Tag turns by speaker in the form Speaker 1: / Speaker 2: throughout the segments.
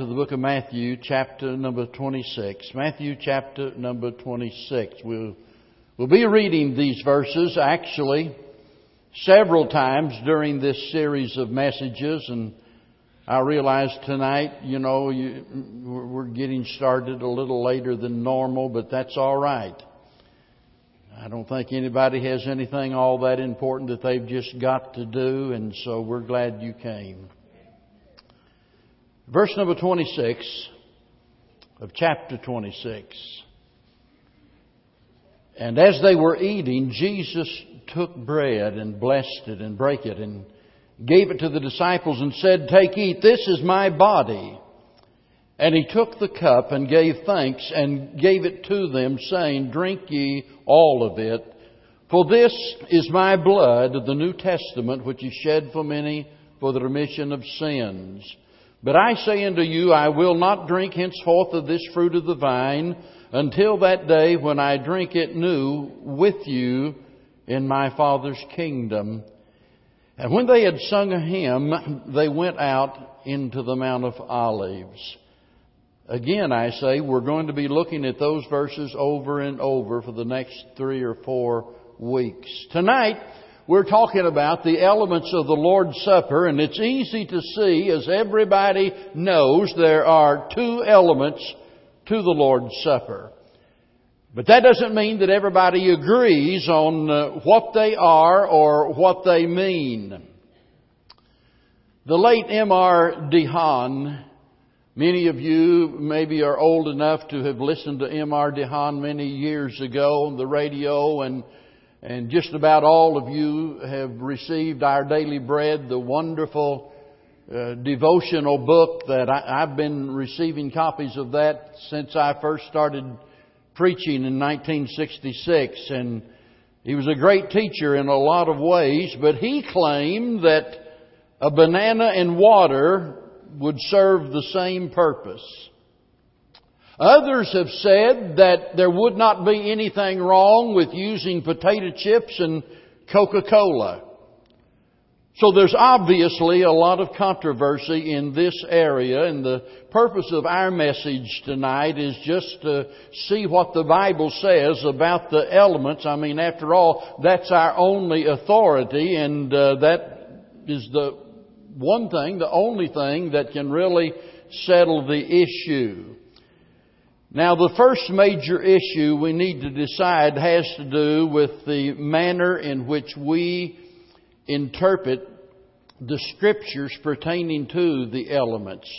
Speaker 1: to the book of Matthew, chapter number 26. Matthew, chapter number 26. We'll, we'll be reading these verses actually several times during this series of messages, and I realize tonight, you know, you, we're getting started a little later than normal, but that's all right. I don't think anybody has anything all that important that they've just got to do, and so we're glad you came. Verse number 26 of chapter 26. And as they were eating, Jesus took bread and blessed it and brake it and gave it to the disciples and said, Take, eat, this is my body. And he took the cup and gave thanks and gave it to them, saying, Drink ye all of it, for this is my blood of the New Testament, which is shed for many for the remission of sins. But I say unto you, I will not drink henceforth of this fruit of the vine until that day when I drink it new with you in my Father's kingdom. And when they had sung a hymn, they went out into the Mount of Olives. Again, I say, we're going to be looking at those verses over and over for the next three or four weeks. Tonight, we're talking about the elements of the Lord's Supper, and it's easy to see, as everybody knows, there are two elements to the Lord's Supper. But that doesn't mean that everybody agrees on uh, what they are or what they mean. The late M.R. DeHaan, many of you maybe are old enough to have listened to M.R. DeHaan many years ago on the radio and and just about all of you have received Our Daily Bread, the wonderful uh, devotional book that I, I've been receiving copies of that since I first started preaching in 1966. And he was a great teacher in a lot of ways, but he claimed that a banana and water would serve the same purpose. Others have said that there would not be anything wrong with using potato chips and Coca-Cola. So there's obviously a lot of controversy in this area and the purpose of our message tonight is just to see what the Bible says about the elements. I mean, after all, that's our only authority and uh, that is the one thing, the only thing that can really settle the issue. Now, the first major issue we need to decide has to do with the manner in which we interpret the scriptures pertaining to the elements.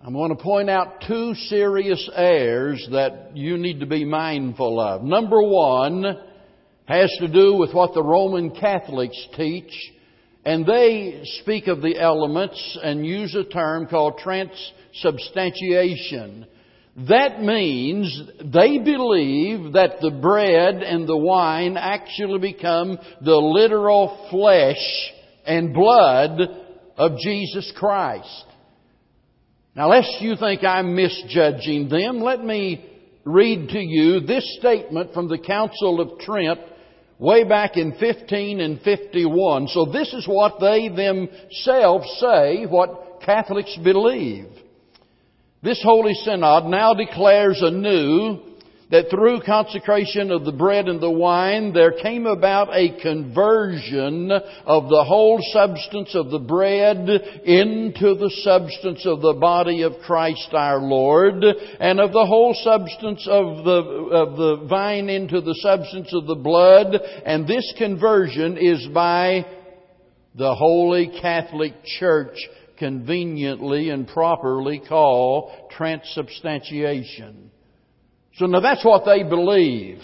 Speaker 1: I'm going to point out two serious errors that you need to be mindful of. Number one has to do with what the Roman Catholics teach, and they speak of the elements and use a term called transubstantiation. That means they believe that the bread and the wine actually become the literal flesh and blood of Jesus Christ. Now, lest you think I'm misjudging them, let me read to you this statement from the Council of Trent way back in 15 and 51. So this is what they themselves say, what Catholics believe. This Holy Synod now declares anew that through consecration of the bread and the wine, there came about a conversion of the whole substance of the bread into the substance of the body of Christ our Lord, and of the whole substance of the, of the vine into the substance of the blood, and this conversion is by the Holy Catholic Church conveniently and properly call transubstantiation. So now that's what they believe.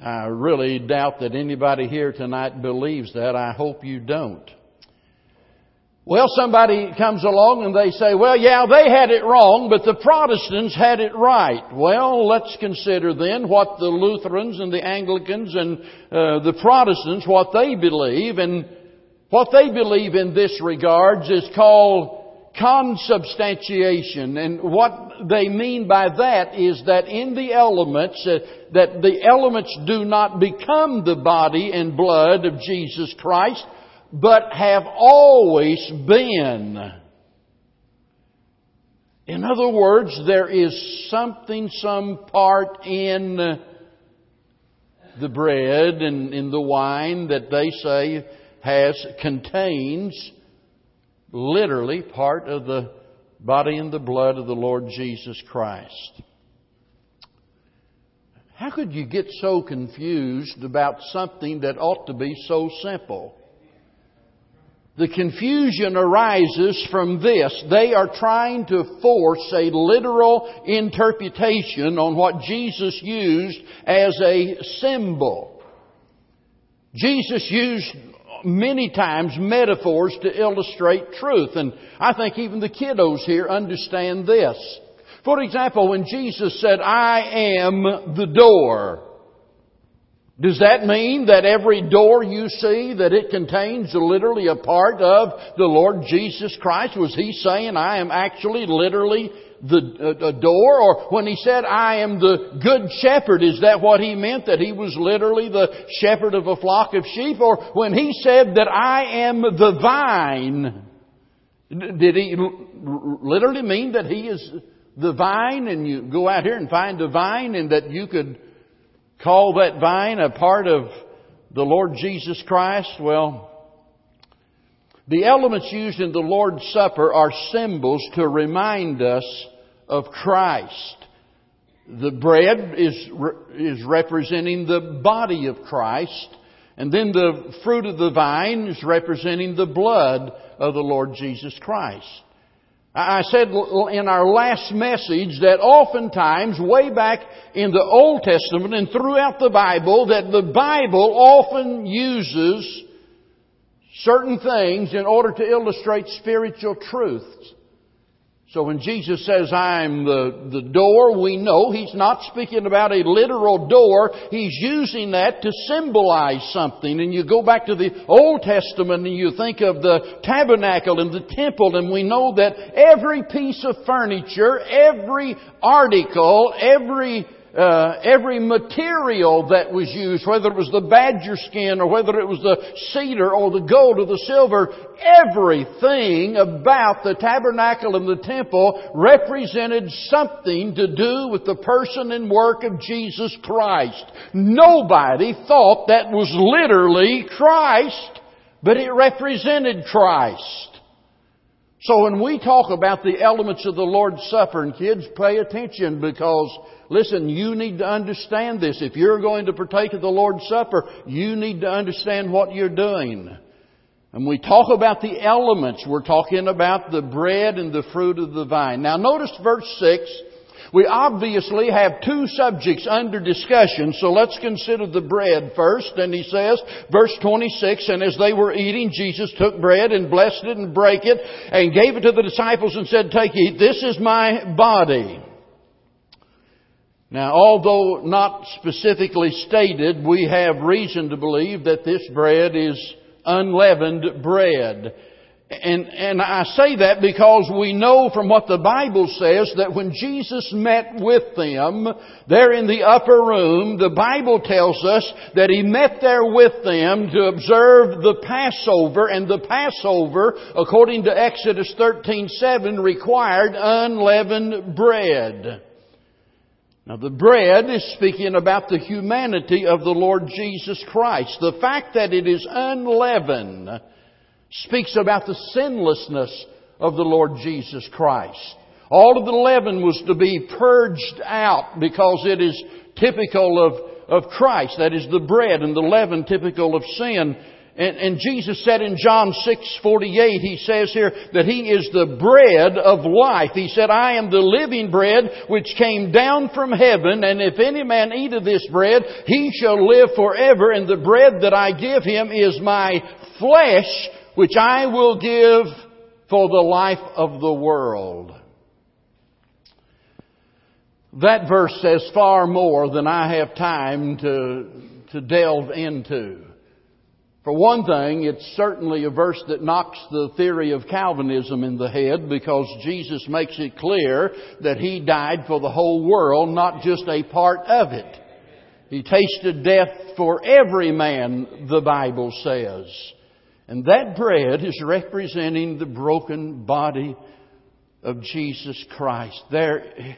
Speaker 1: I really doubt that anybody here tonight believes that. I hope you don't. Well, somebody comes along and they say, well, yeah, they had it wrong, but the Protestants had it right. Well, let's consider then what the Lutherans and the Anglicans and uh, the Protestants, what they believe. And what they believe in this regards is called consubstantiation. And what they mean by that is that in the elements, uh, that the elements do not become the body and blood of Jesus Christ, but have always been. In other words, there is something, some part in the bread and in the wine that they say has, contains literally part of the body and the blood of the Lord Jesus Christ. How could you get so confused about something that ought to be so simple? The confusion arises from this. They are trying to force a literal interpretation on what Jesus used as a symbol. Jesus used many times metaphors to illustrate truth, and I think even the kiddos here understand this. For example, when Jesus said, I am the door, does that mean that every door you see, that it contains literally a part of the Lord Jesus Christ? Was He saying, I am actually literally the uh, door? Or when He said, I am the good shepherd, is that what He meant? That He was literally the shepherd of a flock of sheep? Or when He said that I am the vine, did He literally mean that He is the vine and you go out here and find a vine and that you could call that vine a part of the Lord Jesus Christ? Well, the elements used in the Lord's Supper are symbols to remind us of Christ. The bread is, is representing the body of Christ, and then the fruit of the vine is representing the blood of the Lord Jesus Christ. I said in our last message that oftentimes, way back in the Old Testament and throughout the Bible, that the Bible often uses certain things in order to illustrate spiritual truths. So when Jesus says, I'm the, the door, we know He's not speaking about a literal door. He's using that to symbolize something. And you go back to the Old Testament and you think of the tabernacle and the temple and we know that every piece of furniture, every article, every uh, every material that was used, whether it was the badger skin or whether it was the cedar or the gold or the silver, everything about the tabernacle and the temple represented something to do with the person and work of Jesus Christ. Nobody thought that was literally Christ, but it represented Christ. So when we talk about the elements of the Lord's Supper, and kids pay attention because Listen, you need to understand this. If you're going to partake of the Lord's Supper, you need to understand what you're doing. And we talk about the elements. We're talking about the bread and the fruit of the vine. Now notice verse 6. We obviously have two subjects under discussion, so let's consider the bread first. And he says, verse 26, And as they were eating, Jesus took bread and blessed it and brake it and gave it to the disciples and said, Take, eat, this is my body. Now, although not specifically stated, we have reason to believe that this bread is unleavened bread. And, and I say that because we know from what the Bible says that when Jesus met with them there in the upper room, the Bible tells us that He met there with them to observe the Passover, and the Passover, according to Exodus 13:7, required unleavened bread. Now the bread is speaking about the humanity of the Lord Jesus Christ. The fact that it is unleavened speaks about the sinlessness of the Lord Jesus Christ. All of the leaven was to be purged out because it is typical of, of Christ. That is the bread and the leaven typical of sin. And, and Jesus said in John 6:48, he says here that he is the bread of life. He said, "I am the living bread which came down from heaven, and if any man eat of this bread, he shall live forever. And the bread that I give him is my flesh, which I will give for the life of the world." That verse says far more than I have time to, to delve into. For one thing, it's certainly a verse that knocks the theory of Calvinism in the head because Jesus makes it clear that He died for the whole world, not just a part of it. He tasted death for every man, the Bible says. And that bread is representing the broken body of Jesus Christ. There,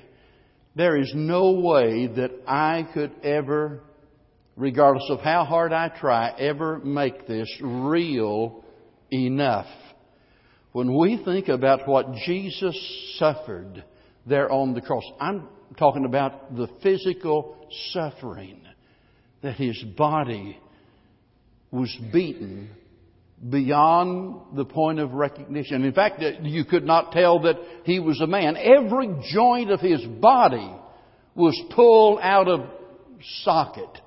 Speaker 1: there is no way that I could ever, regardless of how hard I try, ever make this real enough. When we think about what Jesus suffered there on the cross, I'm talking about the physical suffering that his body was beaten beyond the point of recognition. In fact, uh, you could not tell that he was a man. Every joint of his body was pulled out of socket.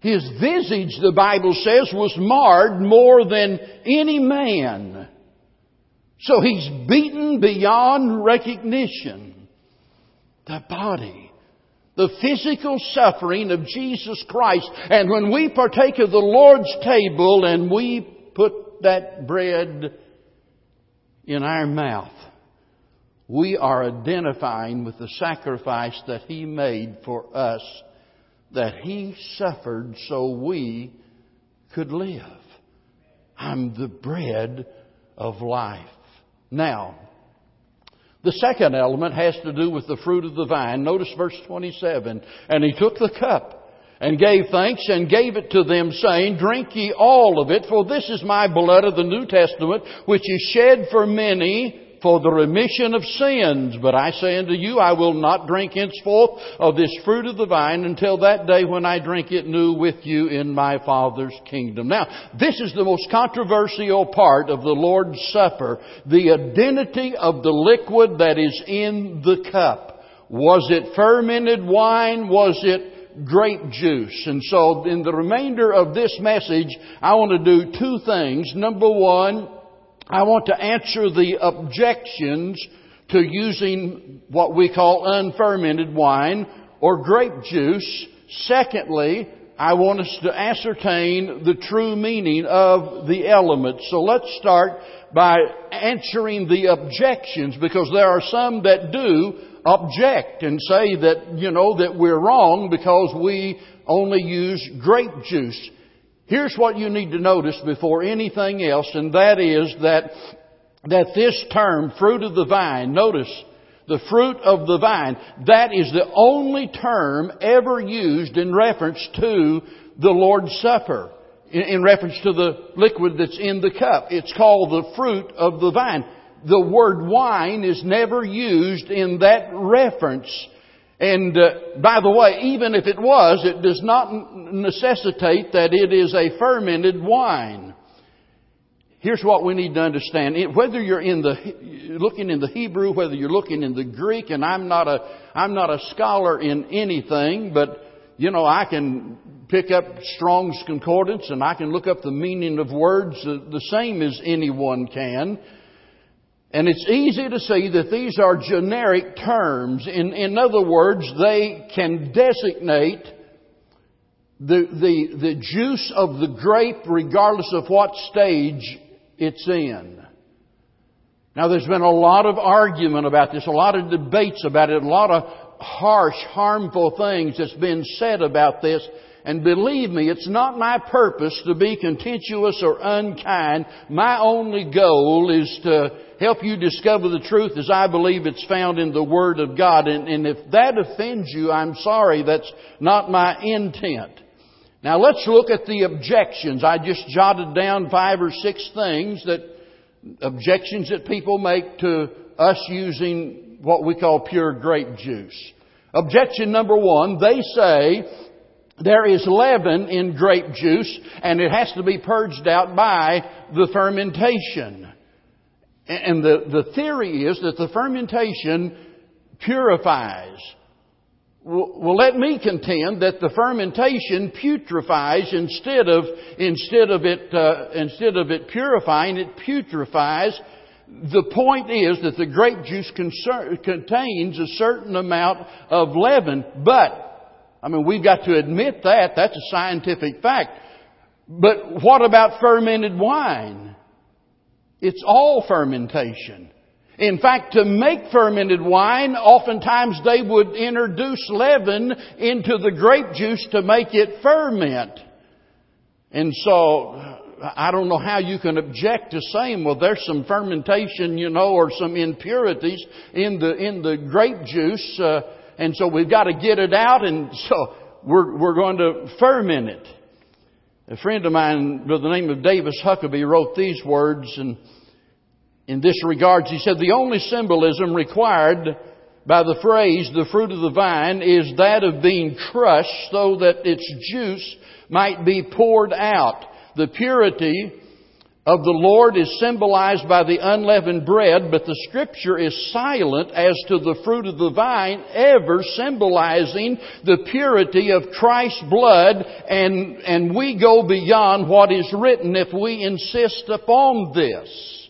Speaker 1: His visage, the Bible says, was marred more than any man. So he's beaten beyond recognition. The body the physical suffering of Jesus Christ. And when we partake of the Lord's table and we put that bread in our mouth, we are identifying with the sacrifice that He made for us, that He suffered so we could live. I'm the bread of life. Now, the second element has to do with the fruit of the vine. Notice verse 27. And he took the cup and gave thanks and gave it to them saying, Drink ye all of it, for this is my blood of the New Testament, which is shed for many for the remission of sins. But I say unto you, I will not drink henceforth of this fruit of the vine until that day when I drink it new with you in my Father's kingdom. Now, this is the most controversial part of the Lord's Supper, the identity of the liquid that is in the cup. Was it fermented wine? Was it grape juice. And so in the remainder of this message, I want to do two things. Number one, I want to answer the objections to using what we call unfermented wine or grape juice. Secondly, I want us to ascertain the true meaning of the elements. So let's start by answering the objections because there are some that do object and say that, you know, that we're wrong because we only use grape juice. Here's what you need to notice before anything else, and that is that, that this term, fruit of the vine, notice, the fruit of the vine, that is the only term ever used in reference to the Lord's Supper. In, reference to the liquid that's in the cup. It's called the fruit of the vine. The word wine is never used in that reference and uh, by the way, even if it was, it does not necessitate that it is a fermented wine. Here's what we need to understand. Whether you're in the, looking in the Hebrew, whether you're looking in the Greek, and I'm not a, I'm not a scholar in anything, but, you know, I can pick up Strong's Concordance and I can look up the meaning of words the same as anyone can. And it's easy to see that these are generic terms. In, in other words, they can designate the, the, the juice of the grape regardless of what stage it's in. Now there's been a lot of argument about this, a lot of debates about it, a lot of harsh, harmful things that's been said about this. And believe me, it's not my purpose to be contentious or unkind. My only goal is to help you discover the truth as I believe it's found in the Word of God. And, and if that offends you, I'm sorry, that's not my intent. Now let's look at the objections. I just jotted down five or six things that, objections that people make to us using what we call pure grape juice. Objection number one, they say there is leaven in grape juice and it has to be purged out by the fermentation. And the, the theory is that the fermentation purifies. Well, let me contend that the fermentation putrefies instead of instead of it uh, instead of it purifying, it putrefies. The point is that the grape juice contains a certain amount of leaven, but I mean, we've got to admit that. That's a scientific fact. But what about fermented wine? It's all fermentation. In fact, to make fermented wine, oftentimes they would introduce leaven into the grape juice to make it ferment. And so, I don't know how you can object to saying, well, there's some fermentation, you know, or some impurities in the, in the grape juice, uh, and so we've got to get it out, and so we're, we're going to ferment it. A friend of mine by the name of Davis Huckabee wrote these words, and in this regard, he said, the only symbolism required by the phrase, the fruit of the vine, is that of being crushed so that its juice might be poured out. The purity of the Lord is symbolized by the unleavened bread, but the scripture is silent as to the fruit of the vine ever symbolizing the purity of Christ's blood, and, and we go beyond what is written if we insist upon this.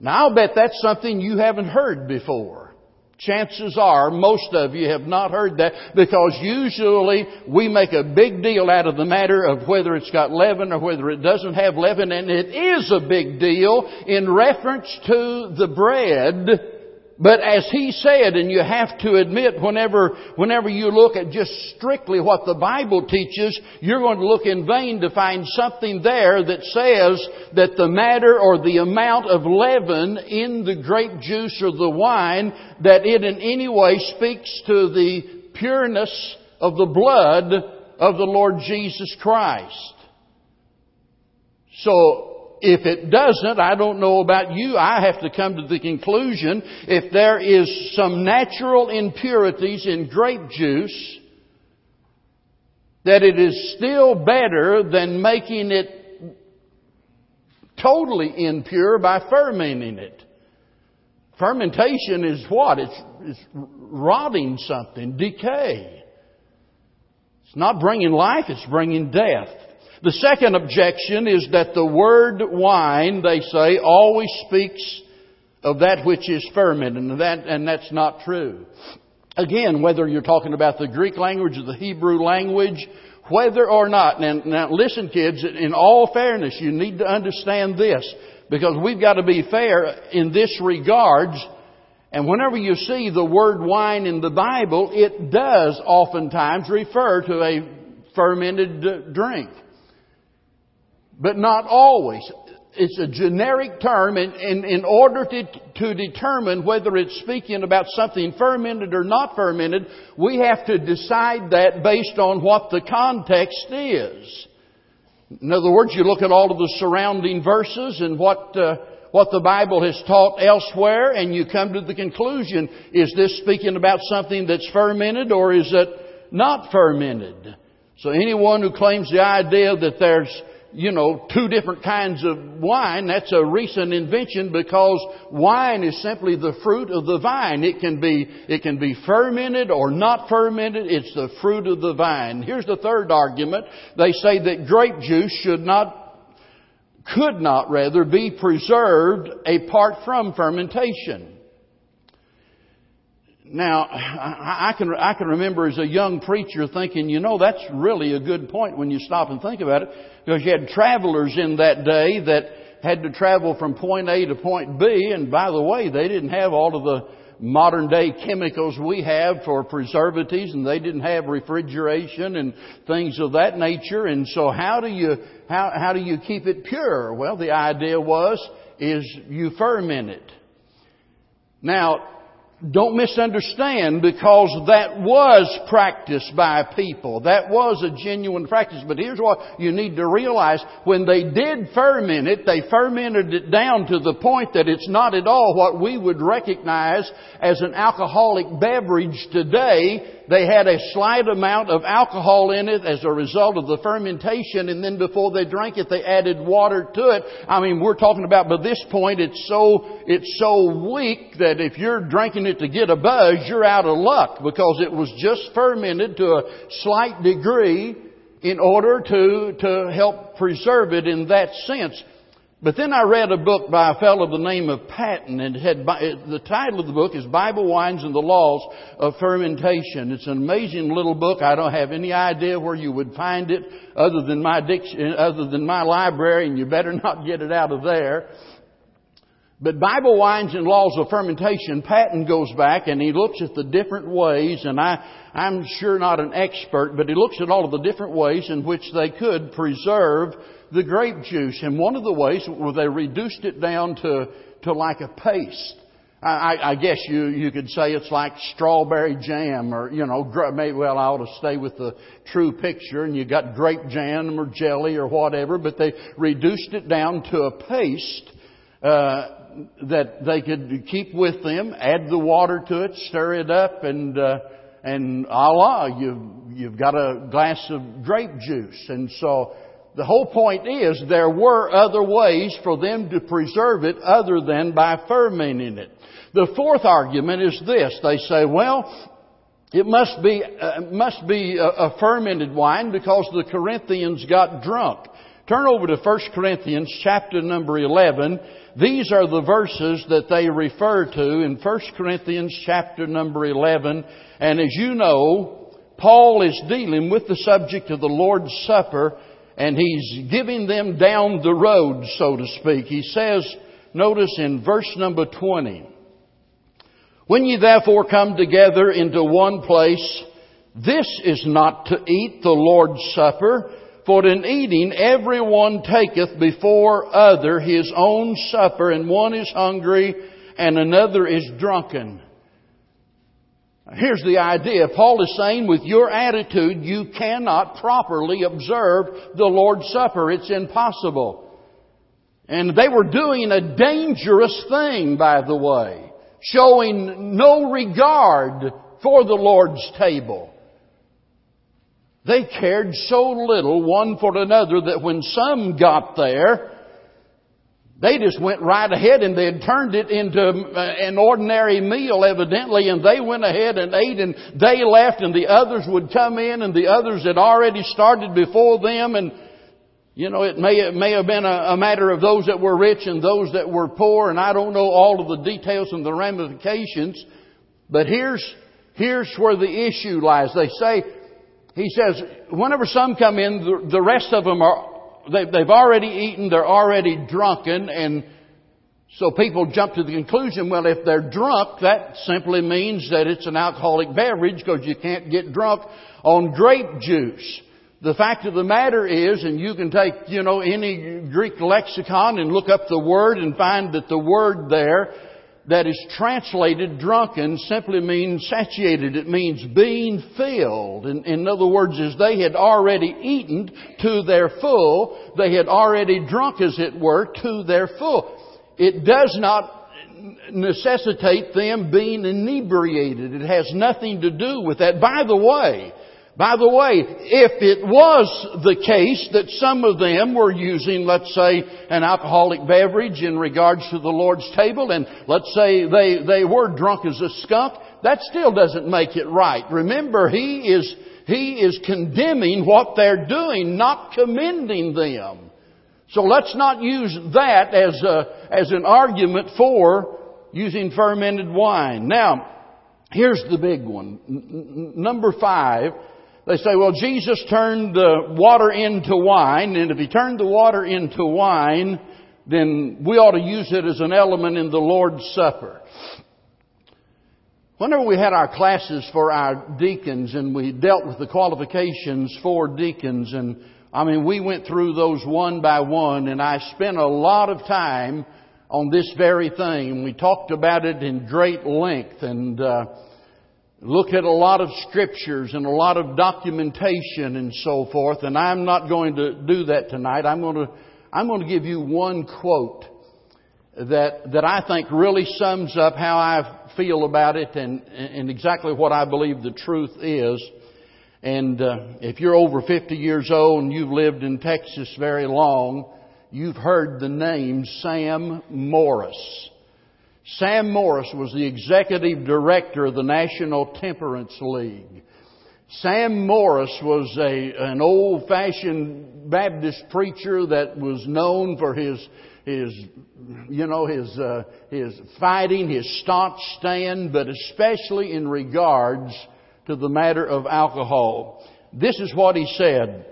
Speaker 1: Now I'll bet that's something you haven't heard before. Chances are most of you have not heard that because usually we make a big deal out of the matter of whether it's got leaven or whether it doesn't have leaven and it is a big deal in reference to the bread but as he said, and you have to admit whenever, whenever you look at just strictly what the Bible teaches, you're going to look in vain to find something there that says that the matter or the amount of leaven in the grape juice or the wine, that it in any way speaks to the pureness of the blood of the Lord Jesus Christ. So, if it doesn't, I don't know about you, I have to come to the conclusion if there is some natural impurities in grape juice, that it is still better than making it totally impure by fermenting it. Fermentation is what? It's, it's rotting something, decay. It's not bringing life, it's bringing death. The second objection is that the word wine, they say, always speaks of that which is fermented, and, that, and that's not true. Again, whether you're talking about the Greek language or the Hebrew language, whether or not, now, now listen kids, in all fairness, you need to understand this, because we've got to be fair in this regards, and whenever you see the word wine in the Bible, it does oftentimes refer to a fermented drink but not always. It's a generic term, and, and in order to, to determine whether it's speaking about something fermented or not fermented, we have to decide that based on what the context is. In other words, you look at all of the surrounding verses and what uh, what the Bible has taught elsewhere, and you come to the conclusion: is this speaking about something that's fermented, or is it not fermented? So anyone who claims the idea that there's you know, two different kinds of wine, that's a recent invention because wine is simply the fruit of the vine. It can be, it can be fermented or not fermented. It's the fruit of the vine. Here's the third argument. They say that grape juice should not, could not rather be preserved apart from fermentation. Now, I can, I can remember as a young preacher thinking, you know, that's really a good point when you stop and think about it, because you had travelers in that day that had to travel from point A to point B, and by the way, they didn't have all of the modern day chemicals we have for preservatives, and they didn't have refrigeration and things of that nature, and so how do you, how, how do you keep it pure? Well, the idea was, is you ferment it. Now, don't misunderstand because that was practiced by people. That was a genuine practice. But here's what you need to realize. When they did ferment it, they fermented it down to the point that it's not at all what we would recognize as an alcoholic beverage today they had a slight amount of alcohol in it as a result of the fermentation, and then before they drank it, they added water to it. I mean, we're talking about by this point, it's so, it's so weak that if you're drinking it to get a buzz, you're out of luck because it was just fermented to a slight degree in order to, to help preserve it in that sense. But then I read a book by a fellow by the name of Patton, and had the title of the book is Bible Wines and the Laws of Fermentation. It's an amazing little book. I don't have any idea where you would find it other than my diction, other than my library, and you better not get it out of there. But Bible Wines and Laws of Fermentation, Patton goes back and he looks at the different ways, and I, I'm sure not an expert, but he looks at all of the different ways in which they could preserve the grape juice. And one of the ways where they reduced it down to, to like a paste. I, I guess you, you could say it's like strawberry jam or, you know, maybe, well, I ought to stay with the true picture and you got grape jam or jelly or whatever, but they reduced it down to a paste, uh, that they could keep with them, add the water to it, stir it up, and, uh, and Allah, you've, you've got a glass of grape juice. And so, the whole point is there were other ways for them to preserve it other than by fermenting it. The fourth argument is this. They say, well, it must be, uh, must be a, a fermented wine because the Corinthians got drunk. Turn over to 1 Corinthians chapter number 11. These are the verses that they refer to in 1 Corinthians chapter number 11. And as you know, Paul is dealing with the subject of the Lord's Supper and he's giving them down the road, so to speak. He says, notice in verse number 20, when ye therefore come together into one place, this is not to eat the Lord's Supper, for in eating every one taketh before other his own supper, and one is hungry and another is drunken. Here's the idea. Paul is saying with your attitude, you cannot properly observe the Lord's Supper. It's impossible. And they were doing a dangerous thing, by the way showing no regard for the Lord's table. They cared so little one for another that when some got there, they just went right ahead and they had turned it into uh, an ordinary meal evidently and they went ahead and ate and they left and the others would come in and the others had already started before them and you know, it may, it may have been a, a, matter of those that were rich and those that were poor, and I don't know all of the details and the ramifications, but here's, here's where the issue lies. They say, he says, whenever some come in, the, the rest of them are, they, they've already eaten, they're already drunken, and so people jump to the conclusion, well, if they're drunk, that simply means that it's an alcoholic beverage because you can't get drunk on grape juice. The fact of the matter is, and you can take, you know, any Greek lexicon and look up the word and find that the word there that is translated drunken simply means satiated. It means being filled. In, in other words, as they had already eaten to their full, they had already drunk, as it were, to their full. It does not necessitate them being inebriated. It has nothing to do with that. By the way, by the way, if it was the case that some of them were using, let's say, an alcoholic beverage in regards to the Lord's table, and let's say they, they were drunk as a skunk, that still doesn't make it right. Remember, he is, he is condemning what they're doing, not commending them. So let's not use that as a, as an argument for using fermented wine. Now, here's the big one. N- number five, they say, well, Jesus turned the water into wine, and if he turned the water into wine, then we ought to use it as an element in the Lord's Supper. Whenever we had our classes for our deacons and we dealt with the qualifications for deacons and I mean, we went through those one by one and I spent a lot of time on this very thing and we talked about it in great length and, uh, look at a lot of scriptures and a lot of documentation and so forth, and I'm not going to do that tonight. I'm going to, I'm going to give you one quote that, that I think really sums up how I feel about it and, and exactly what I believe the truth is. And uh, if you're over 50 years old and you've lived in Texas very long, you've heard the name Sam Morris. Sam Morris was the executive director of the National Temperance League. Sam Morris was a, an old-fashioned Baptist preacher that was known for his, his, you know, his, uh, his fighting, his staunch stand, but especially in regards to the matter of alcohol. This is what he said.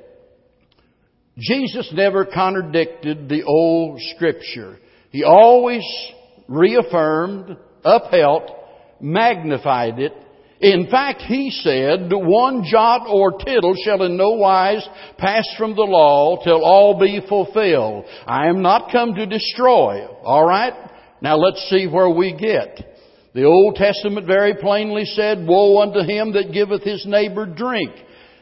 Speaker 1: Jesus never contradicted the old scripture. He always reaffirmed, upheld, magnified it. In fact, he said, one jot or tittle shall in no wise pass from the law till all be fulfilled. I am not come to destroy. Alright? Now let's see where we get. The Old Testament very plainly said, Woe unto him that giveth his neighbor drink.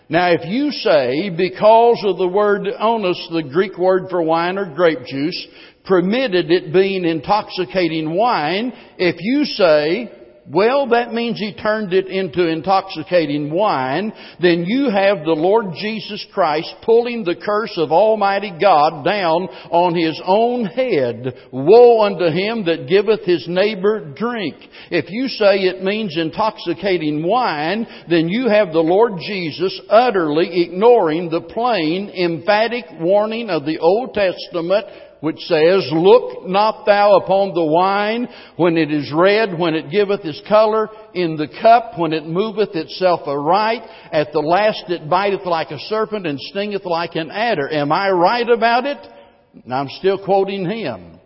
Speaker 1: Now if you say, because of the word oinos, the Greek word for wine or grape juice, permitted it being intoxicating wine, if you say, well, that means he turned it into intoxicating wine. Then you have the Lord Jesus Christ pulling the curse of Almighty God down on his own head. Woe unto him that giveth his neighbor drink. If you say it means intoxicating wine, then you have the Lord Jesus utterly ignoring the plain, emphatic warning of the Old Testament which says, Look not thou upon the wine when it is red, when it giveth its color, in the cup when it moveth itself aright, at the last it biteth like a serpent and stingeth like an adder. Am I right about it? I'm still quoting him.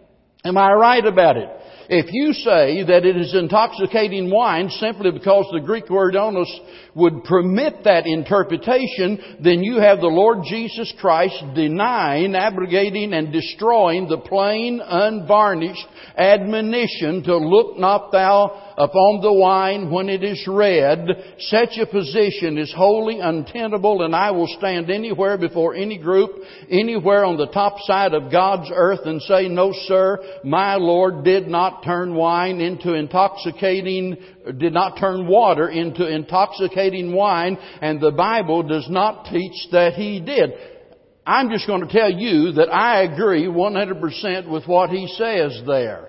Speaker 1: Am I right about it? If you say that it is intoxicating wine simply because the Greek word oinos would permit that interpretation, then you have the Lord Jesus Christ denying, abrogating, and destroying the plain, unvarnished admonition to look not thou upon the wine when it is red. Such a position is wholly untenable and I will stand anywhere before any group, anywhere on the top side of God's earth and say, no sir, my Lord did not turn wine into intoxicating, did not turn water into intoxicating wine, and the Bible does not teach that he did. I'm just going to tell you that I agree 100% with what he says there.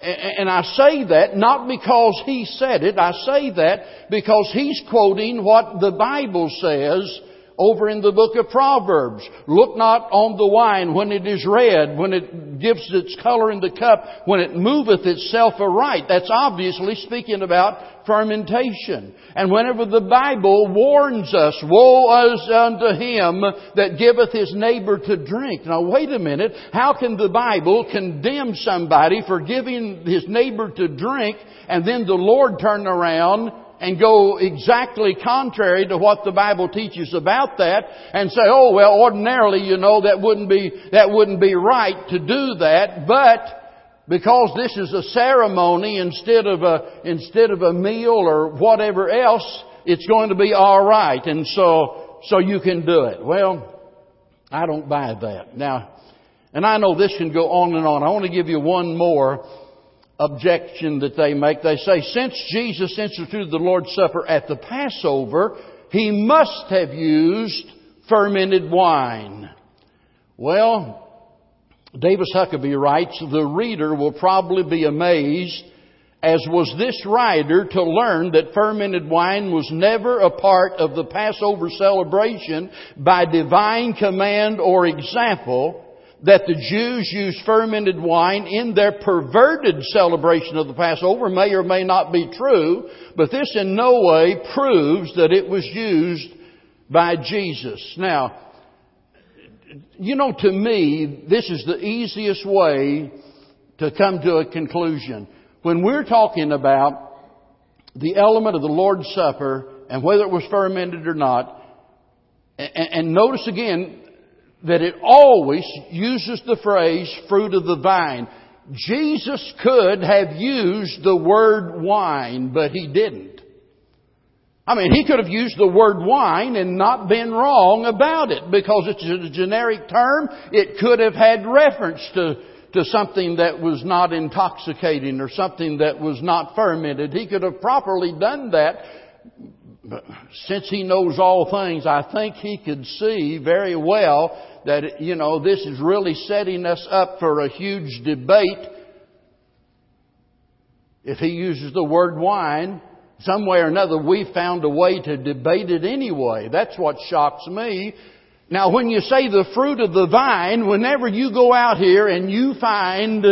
Speaker 1: And I say that not because he said it, I say that because he's quoting what the Bible says over in the book of Proverbs. Look not on the wine when it is red, when it gives its color in the cup, when it moveth itself aright. That's obviously speaking about fermentation. And whenever the Bible warns us, woe is unto him that giveth his neighbor to drink. Now wait a minute. How can the Bible condemn somebody for giving his neighbor to drink and then the Lord turn around and go exactly contrary to what the Bible teaches about that and say, oh well, ordinarily, you know, that wouldn't be, that wouldn't be right to do that, but because this is a ceremony instead of a, instead of a meal or whatever else, it's going to be alright and so, so you can do it. Well, I don't buy that. Now, and I know this can go on and on. I want to give you one more objection that they make. They say, since Jesus instituted the Lord's Supper at the Passover, he must have used fermented wine. Well, Davis Huckabee writes, the reader will probably be amazed, as was this writer, to learn that fermented wine was never a part of the Passover celebration by divine command or example, that the Jews used fermented wine in their perverted celebration of the Passover may or may not be true, but this in no way proves that it was used by Jesus. Now, you know, to me, this is the easiest way to come to a conclusion. When we're talking about the element of the Lord's Supper and whether it was fermented or not, and, notice again, that it always uses the phrase fruit of the vine. Jesus could have used the word wine, but he didn't. I mean, he could have used the word wine and not been wrong about it because it's a generic term. It could have had reference to, to something that was not intoxicating or something that was not fermented. He could have properly done that. But since he knows all things, I think he could see very well that, you know, this is really setting us up for a huge debate. If he uses the word wine, some way or another we found a way to debate it anyway. That's what shocks me. Now when you say the fruit of the vine, whenever you go out here and you find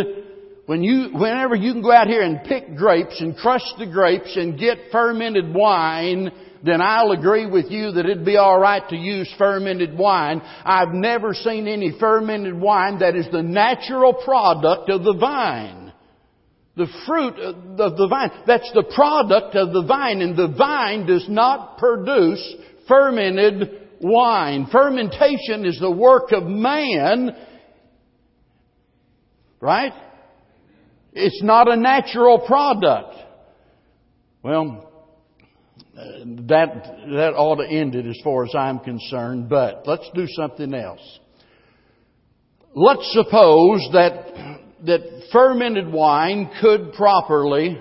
Speaker 1: when you, whenever you can go out here and pick grapes and crush the grapes and get fermented wine, then I'll agree with you that it'd be alright to use fermented wine. I've never seen any fermented wine that is the natural product of the vine. The fruit of the vine. That's the product of the vine, and the vine does not produce fermented wine. Fermentation is the work of man, right? It's not a natural product. Well, that, that ought to end it as far as I'm concerned, but let's do something else. Let's suppose that, that fermented wine could properly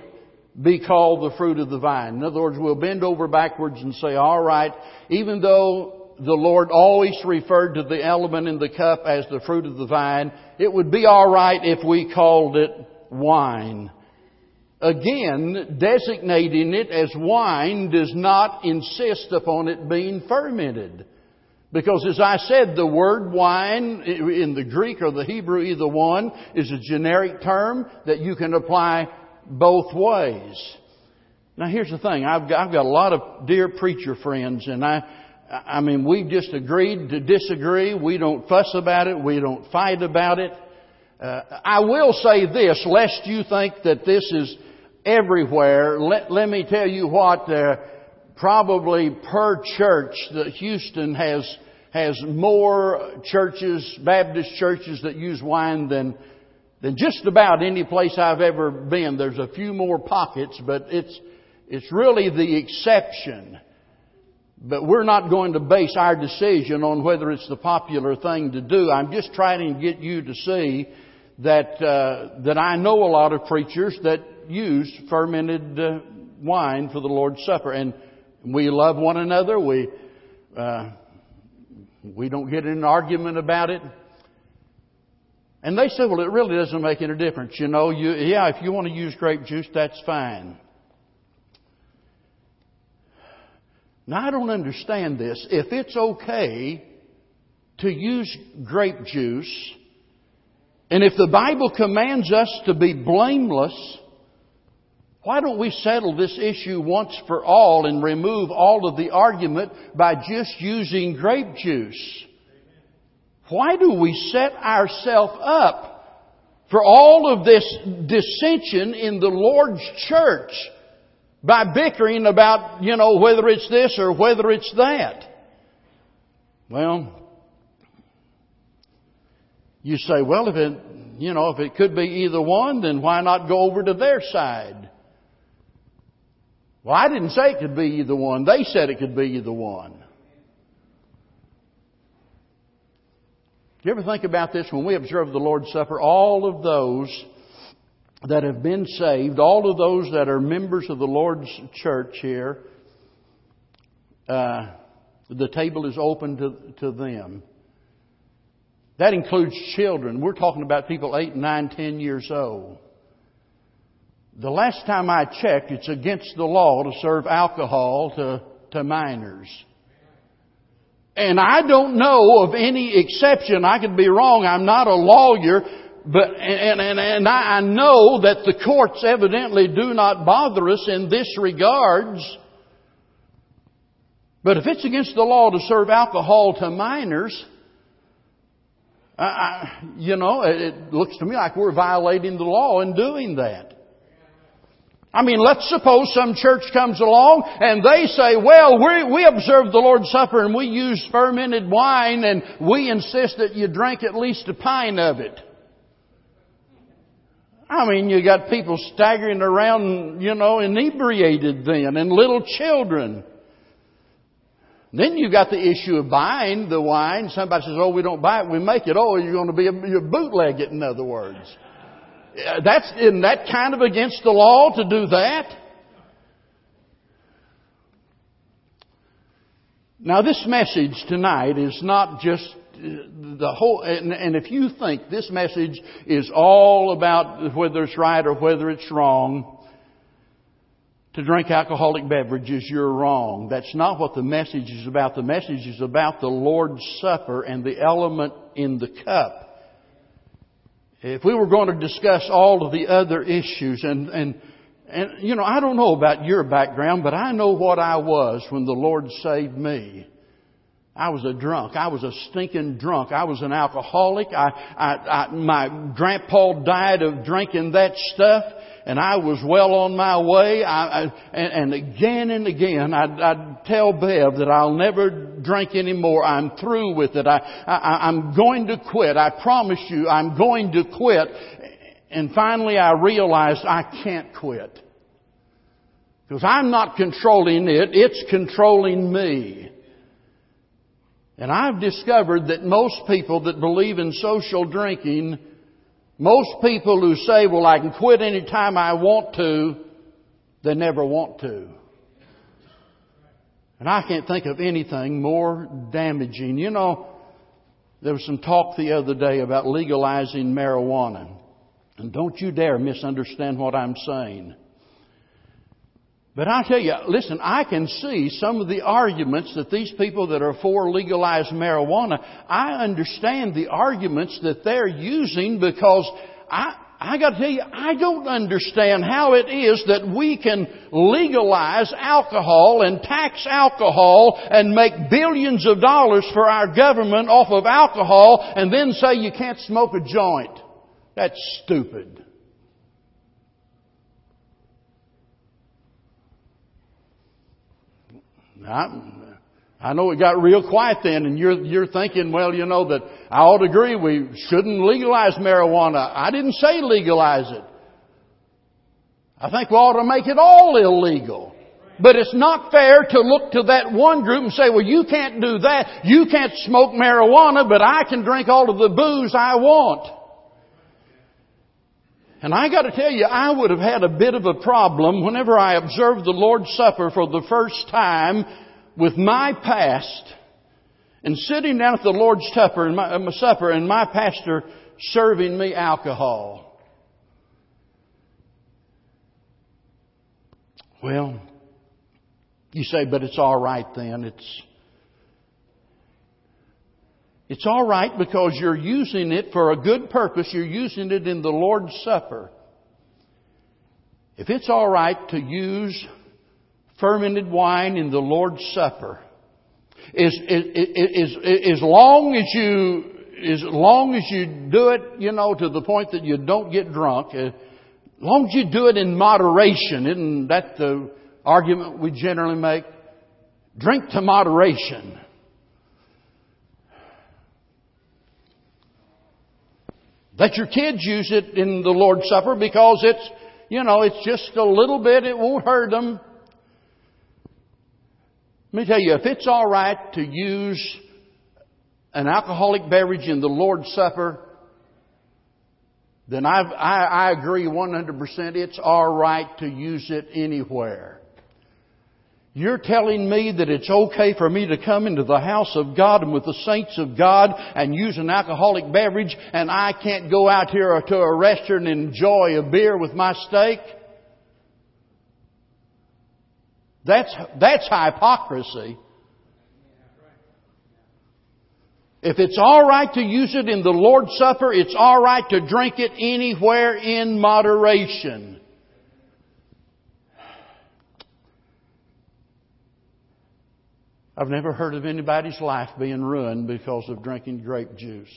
Speaker 1: be called the fruit of the vine. In other words, we'll bend over backwards and say, alright, even though the Lord always referred to the element in the cup as the fruit of the vine, it would be alright if we called it wine. Again, designating it as wine does not insist upon it being fermented. Because as I said, the word wine in the Greek or the Hebrew, either one, is a generic term that you can apply both ways. Now here's the thing. I've got, I've got a lot of dear preacher friends and I, I mean, we've just agreed to disagree. We don't fuss about it. We don't fight about it. Uh, I will say this, lest you think that this is everywhere. Let, let me tell you what, uh, probably per church that Houston has, has more churches, Baptist churches that use wine than, than just about any place I've ever been. There's a few more pockets, but it's, it's really the exception. But we're not going to base our decision on whether it's the popular thing to do. I'm just trying to get you to see that uh, that I know a lot of preachers that use fermented uh, wine for the Lord's Supper, and we love one another. We uh, we don't get in an argument about it. And they said, well, it really doesn't make any difference. You know, you, yeah, if you want to use grape juice, that's fine. Now, I don't understand this. If it's okay to use grape juice and if the Bible commands us to be blameless, why don't we settle this issue once for all and remove all of the argument by just using grape juice? Why do we set ourselves up for all of this dissension in the Lord's church by bickering about, you know, whether it's this or whether it's that? Well, you say, well, if it, you know, if it could be either one, then why not go over to their side? Well, I didn't say it could be either one. They said it could be either one. Do you ever think about this when we observe the Lord's Supper? All of those that have been saved, all of those that are members of the Lord's church here, uh, the table is open to, to them. That includes children. We're talking about people 8, 9, 10 years old. The last time I checked, it's against the law to serve alcohol to, to minors. And I don't know of any exception. I could be wrong. I'm not a lawyer, but, and, and, and I know that the courts evidently do not bother us in this regards. But if it's against the law to serve alcohol to minors, I, you know, it looks to me like we're violating the law in doing that. I mean, let's suppose some church comes along and they say, well, we, we observe the Lord's Supper and we use fermented wine and we insist that you drink at least a pint of it. I mean, you got people staggering around, you know, inebriated then and little children. Then you've got the issue of buying the wine. Somebody says, oh, we don't buy it, we make it. Oh, you're going to be a, you bootleg it, in other words. That's, isn't that kind of against the law to do that? Now this message tonight is not just uh, the whole, and if you think this message is all about whether it's right or whether it's wrong, to drink alcoholic beverages, you're wrong. That's not what the message is about. The message is about the Lord's Supper and the element in the cup. If we were going to discuss all of the other issues and, and, and, you know, I don't know about your background, but I know what I was when the Lord saved me. I was a drunk. I was a stinking drunk. I was an alcoholic. I, I, I, my grandpa died of drinking that stuff. And I was well on my way. I, I, and, and again and again, I'd, I'd tell Bev that I'll never drink anymore. I'm through with it. I, I, I'm going to quit. I promise you, I'm going to quit. And finally, I realized I can't quit. Because I'm not controlling it, it's controlling me. And I've discovered that most people that believe in social drinking, most people who say, well, I can quit anytime I want to, they never want to. And I can't think of anything more damaging. You know, there was some talk the other day about legalizing marijuana. And don't you dare misunderstand what I'm saying. But I tell you, listen, I can see some of the arguments that these people that are for legalized marijuana, I understand the arguments that they're using because I, I gotta tell you, I don't understand how it is that we can legalize alcohol and tax alcohol and make billions of dollars for our government off of alcohol and then say you can't smoke a joint. That's stupid. I, I know it got real quiet then, and you're, you're thinking, well, you know, that I ought to agree we shouldn't legalize marijuana. I didn't say legalize it. I think we ought to make it all illegal. But it's not fair to look to that one group and say, well, you can't do that. You can't smoke marijuana, but I can drink all of the booze I want. And I gotta tell you, I would have had a bit of a problem whenever I observed the Lord's Supper for the first time with my past and sitting down at the Lord's Supper and my, uh, my supper and my pastor serving me alcohol. Well, you say, but it's all right then. It's it's all right because you're using it for a good purpose. You're using it in the Lord's Supper. If it's all right to use fermented wine in the Lord's Supper, as, as, as, long as you as long as you do it, you know, to the point that you don't get drunk, as long as you do it in moderation, isn't that the argument we generally make? Drink to moderation. Let your kids use it in the Lord's Supper because it's, you know, it's just a little bit, it won't hurt them. Let me tell you, if it's alright to use an alcoholic beverage in the Lord's Supper, then I've, I, I agree 100% it's alright to use it anywhere. You're telling me that it's okay for me to come into the house of God and with the saints of God and use an alcoholic beverage and I can't go out here to a restaurant and enjoy a beer with my steak? That's, that's hypocrisy. If it's alright to use it in the Lord's Supper, it's alright to drink it anywhere in moderation. I've never heard of anybody's life being ruined because of drinking grape juice.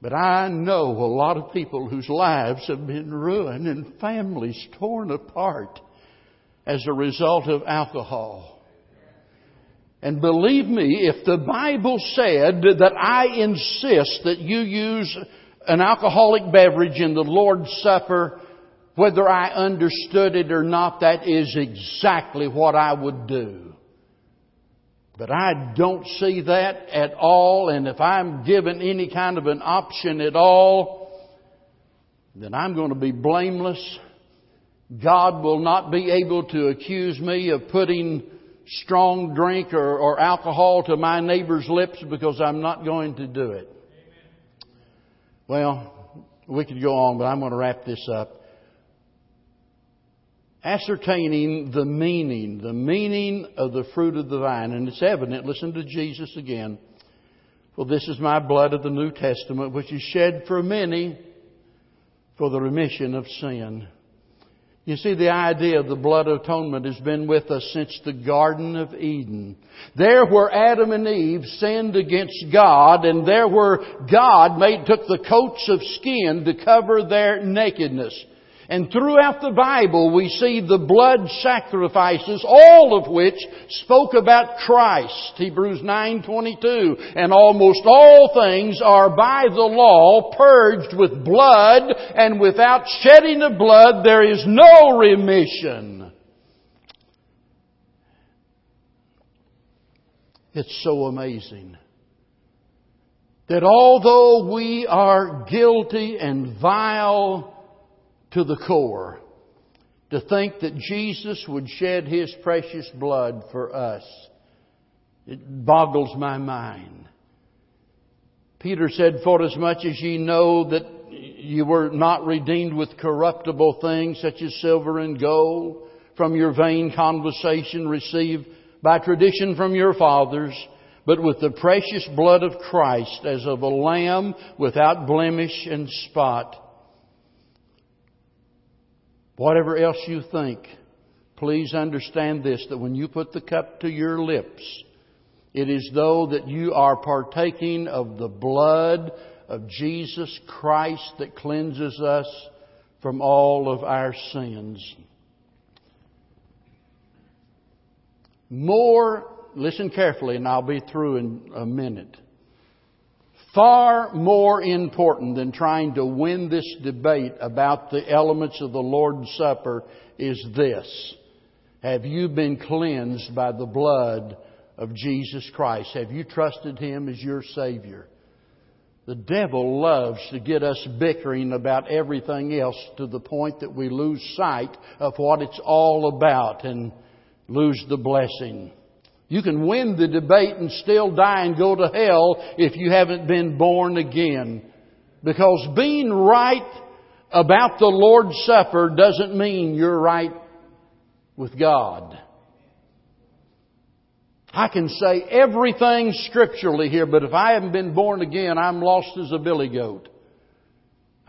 Speaker 1: But I know a lot of people whose lives have been ruined and families torn apart as a result of alcohol. And believe me, if the Bible said that I insist that you use an alcoholic beverage in the Lord's Supper, whether I understood it or not, that is exactly what I would do. But I don't see that at all, and if I'm given any kind of an option at all, then I'm going to be blameless. God will not be able to accuse me of putting strong drink or, or alcohol to my neighbor's lips because I'm not going to do it. Well, we could go on, but I'm going to wrap this up ascertaining the meaning, the meaning of the fruit of the vine. And it's evident, listen to Jesus again. For this is my blood of the New Testament, which is shed for many for the remission of sin. You see, the idea of the blood atonement has been with us since the Garden of Eden. There where Adam and Eve sinned against God, and there where God made, took the coats of skin to cover their nakedness. And throughout the Bible we see the blood sacrifices, all of which spoke about Christ. Hebrews 9:22. And almost all things are by the law purged with blood, and without shedding of blood there is no remission. It's so amazing that although we are guilty and vile to the core to think that Jesus would shed His precious blood for us. It boggles my mind. Peter said, For as much as ye know that you were not redeemed with corruptible things such as silver and gold from your vain conversation received by tradition from your fathers, but with the precious blood of Christ as of a lamb without blemish and spot. Whatever else you think, please understand this, that when you put the cup to your lips, it is though that you are partaking of the blood of Jesus Christ that cleanses us from all of our sins. More, listen carefully and I'll be through in a minute. Far more important than trying to win this debate about the elements of the Lord's Supper is this. Have you been cleansed by the blood of Jesus Christ? Have you trusted Him as your Savior? The devil loves to get us bickering about everything else to the point that we lose sight of what it's all about and lose the blessing. You can win the debate and still die and go to hell if you haven't been born again. Because being right about the Lord's Supper doesn't mean you're right with God. I can say everything scripturally here, but if I haven't been born again, I'm lost as a billy goat.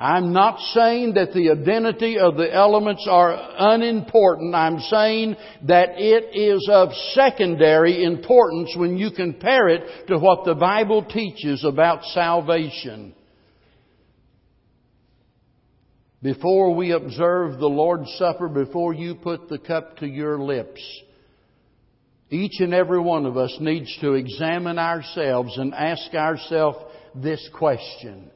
Speaker 1: I'm not saying that the identity of the elements are unimportant. I'm saying that it is of secondary importance when you compare it to what the Bible teaches about salvation. Before we observe the Lord's Supper, before you put the cup to your lips, each and every one of us needs to examine ourselves and ask ourselves this question.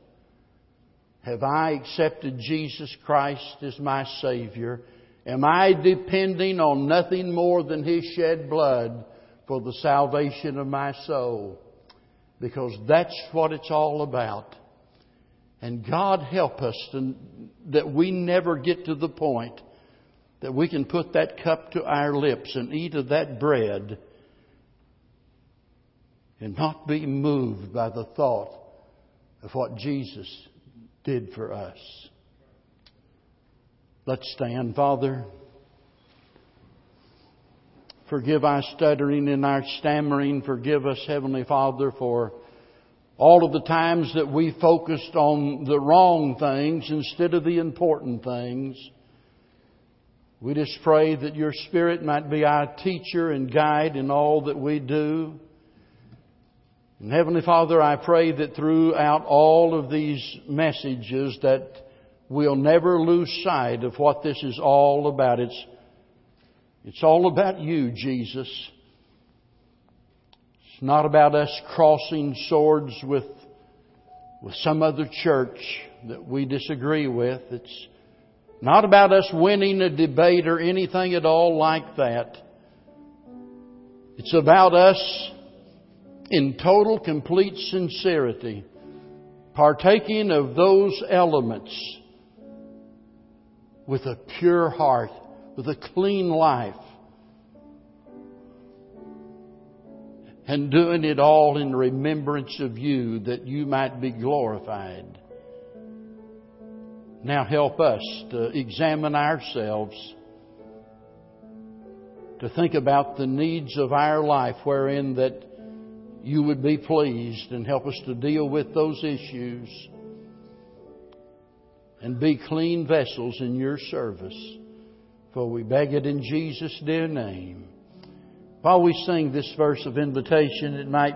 Speaker 1: Have I accepted Jesus Christ as my Savior? Am I depending on nothing more than His shed blood for the salvation of my soul? Because that's what it's all about. And God help us to, that we never get to the point that we can put that cup to our lips and eat of that bread and not be moved by the thought of what Jesus did for us. Let's stand, Father. Forgive our stuttering and our stammering. Forgive us, Heavenly Father, for all of the times that we focused on the wrong things instead of the important things. We just pray that your Spirit might be our teacher and guide in all that we do. And Heavenly Father, I pray that throughout all of these messages that we'll never lose sight of what this is all about. It's, it's all about you, Jesus. It's not about us crossing swords with, with some other church that we disagree with. It's not about us winning a debate or anything at all like that. It's about us in total, complete sincerity, partaking of those elements with a pure heart, with a clean life, and doing it all in remembrance of you that you might be glorified. Now help us to examine ourselves, to think about the needs of our life wherein that you would be pleased and help us to deal with those issues and be clean vessels in your service. For we beg it in Jesus' dear name. While we sing this verse of invitation, it might